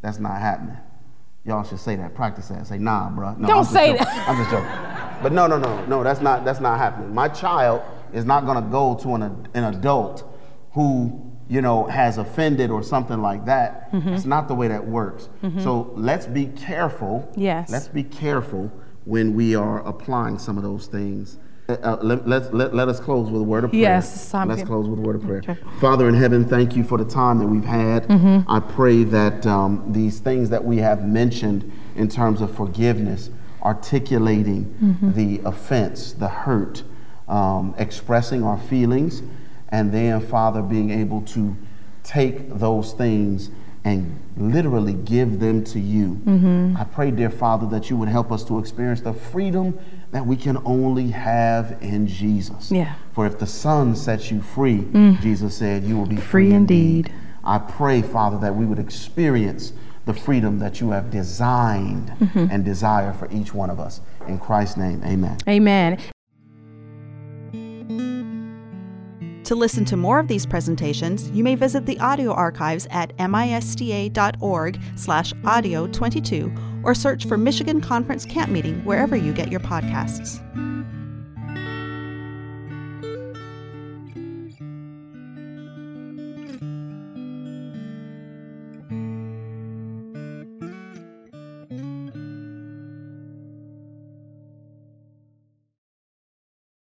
that's not happening. Y'all should say that, practice that. Say, nah, bruh. No, Don't I'm say joking. that. I'm just joking. But no, no, no, no, that's not, that's not happening. My child is not gonna go to an, an adult who you know has offended or something like that it's not the way that works so let's be careful Yes. let's be careful when we are applying some of those things uh, uh, let, let, let, let us close with a word of prayer Yes, time let's close with a word of prayer Okay. father in heaven thank you for the time that we've had Mm-hmm. i pray that um, these things that we have mentioned in terms of forgiveness articulating Mm-hmm. the offense the hurt um, expressing our feelings, and then, Father, being able to take those things and literally give them to you. Mm-hmm. I pray, dear Father, that you would help us to experience the freedom that we can only have in Jesus. Yeah. For if the Son sets you free, Jesus said, you will be free, Free indeed. I pray, Father, that we would experience the freedom that you have designed Mm-hmm. and desire for each one of us. In Christ's name, amen. Amen. To listen to more of these presentations, you may visit the audio archives at misda.org slash audio 22 or search for Michigan Conference Camp Meeting wherever you get your podcasts.